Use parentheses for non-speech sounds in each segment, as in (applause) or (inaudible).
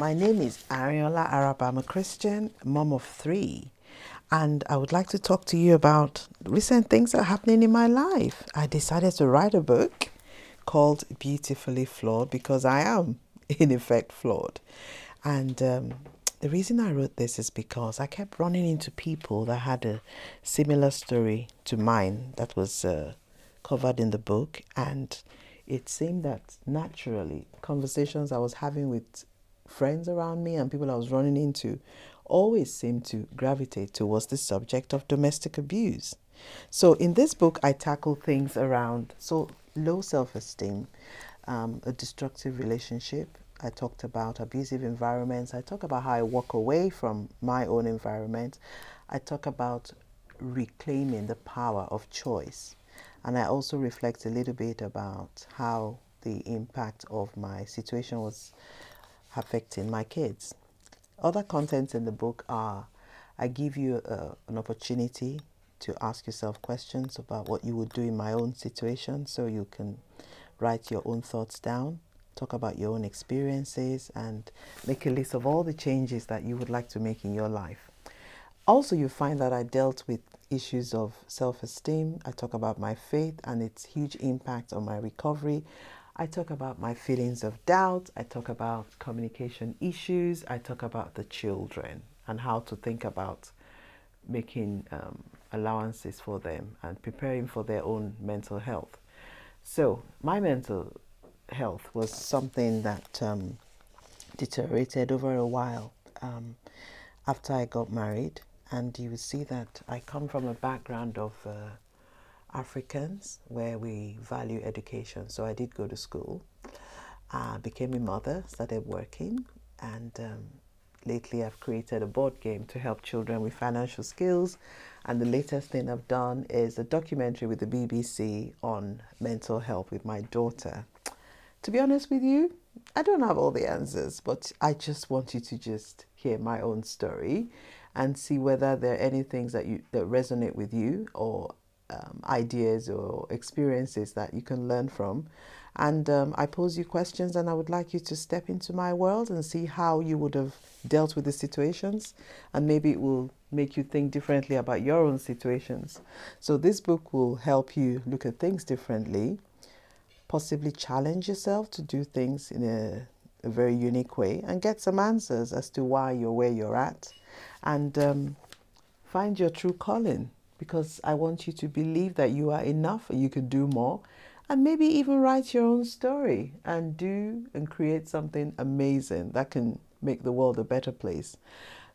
My name is Ariola Arab. I'm a Christian, mom of three, and I would like to talk to you about recent things that are happening in my life. I decided to write a book called Beautifully Flawed because I am, (laughs) in effect, flawed. And um, the reason I wrote this is because I kept running into people that had a similar story to mine that was uh, covered in the book, and it seemed that naturally conversations I was having with friends around me and people I was running into always seemed to gravitate towards the subject of domestic abuse. So in this book, I tackle things around so low self-esteem, um, a destructive relationship. I talked about abusive environments. I talk about how I walk away from my own environment. I talk about reclaiming the power of choice. And I also reflect a little bit about how the impact of my situation was affecting my kids. Other contents in the book are I give you uh, an opportunity to ask yourself questions about what you would do in my own situation so you can write your own thoughts down, talk about your own experiences, and make a list of all the changes that you would like to make in your life. Also, you find that I dealt with issues of self esteem. I talk about my faith and its huge impact on my recovery. I talk about my feelings of doubt. I talk about communication issues. I talk about the children and how to think about making um, allowances for them and preparing for their own mental health. So, my mental health was something that um, deteriorated over a while um, after I got married. And you see that I come from a background of uh, Africans where we value education. So I did go to school, uh, became a mother, started working, and um, lately I've created a board game to help children with financial skills. And the latest thing I've done is a documentary with the BBC on mental health with my daughter. To be honest with you, I don't have all the answers, but I just want you to just hear my own story and see whether there are any things that you that resonate with you or um, ideas or experiences that you can learn from. And um, I pose you questions, and I would like you to step into my world and see how you would have dealt with the situations, and maybe it will make you think differently about your own situations. So, this book will help you look at things differently, possibly challenge yourself to do things in a, a very unique way, and get some answers as to why you're where you're at, and um, find your true calling because I want you to believe that you are enough and you can do more. And maybe even write your own story and do and create something amazing that can make the world a better place.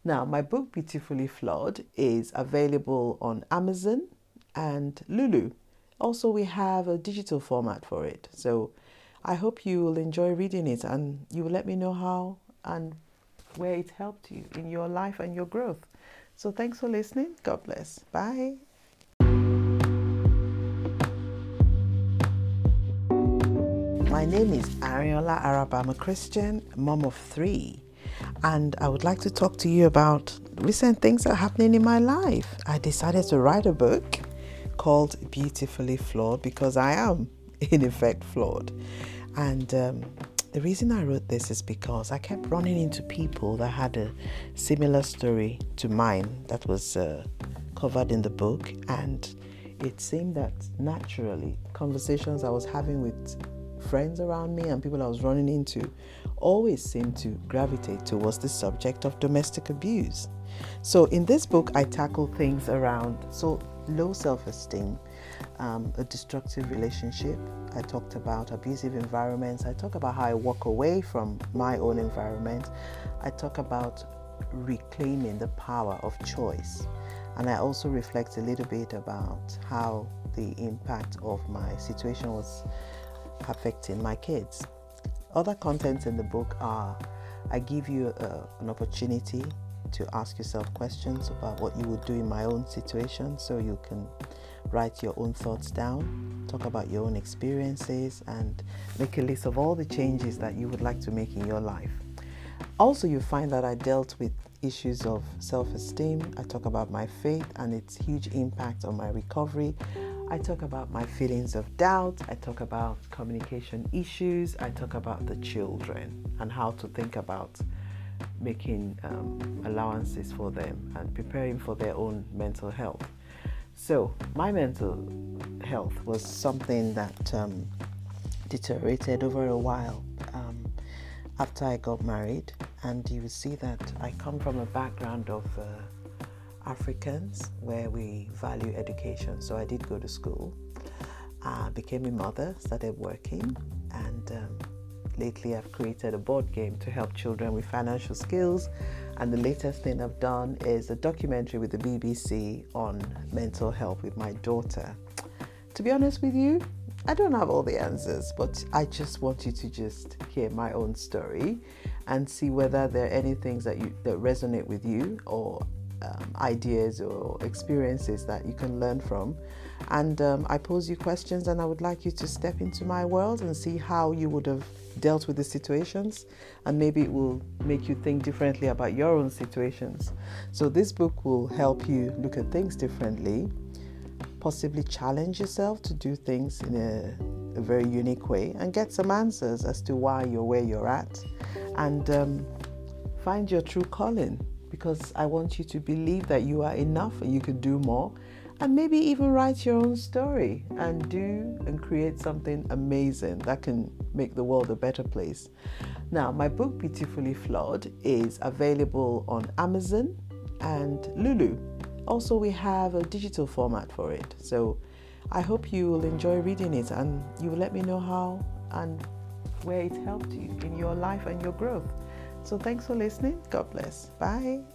Now, my book, Beautifully Flawed, is available on Amazon and Lulu. Also, we have a digital format for it. So I hope you will enjoy reading it and you will let me know how and where it helped you in your life and your growth. So thanks for listening. God bless. Bye. My name is Ariola Arab. I'm a Christian, mom of three, and I would like to talk to you about recent things that are happening in my life. I decided to write a book called Beautifully Flawed because I am, (laughs) in effect, flawed. And um, the reason I wrote this is because I kept running into people that had a similar story to mine that was uh, covered in the book, and it seemed that naturally conversations I was having with friends around me and people I was running into always seemed to gravitate towards the subject of domestic abuse. So in this book, I tackle things around so low self-esteem, um, a destructive relationship. I talked about abusive environments. I talk about how I walk away from my own environment. I talk about reclaiming the power of choice. And I also reflect a little bit about how the impact of my situation was affecting my kids. Other contents in the book are I give you uh, an opportunity to ask yourself questions about what you would do in my own situation so you can write your own thoughts down, talk about your own experiences, and make a list of all the changes that you would like to make in your life. Also, you find that I dealt with issues of self esteem. I talk about my faith and its huge impact on my recovery. I talk about my feelings of doubt. I talk about communication issues. I talk about the children and how to think about making um, allowances for them and preparing for their own mental health. So, my mental health was something that um, deteriorated over a while um, after I got married, and you see that I come from a background of uh, Africans where we value education. So, I did go to school, uh, became a mother, started working, and um, lately I've created a board game to help children with financial skills. And the latest thing I've done is a documentary with the BBC on mental health with my daughter. To be honest with you, I don't have all the answers, but I just want you to just hear my own story and see whether there are any things that you that resonate with you or um, ideas or experiences that you can learn from. And um, I pose you questions, and I would like you to step into my world and see how you would have dealt with the situations, and maybe it will make you think differently about your own situations. So, this book will help you look at things differently, possibly challenge yourself to do things in a, a very unique way, and get some answers as to why you're where you're at, and um, find your true calling because I want you to believe that you are enough and you can do more. And maybe even write your own story and do and create something amazing that can make the world a better place. Now, my book, Beautifully Flawed, is available on Amazon and Lulu. Also, we have a digital format for it. So I hope you will enjoy reading it and you will let me know how and where it helped you in your life and your growth. So thanks for listening. God bless. Bye.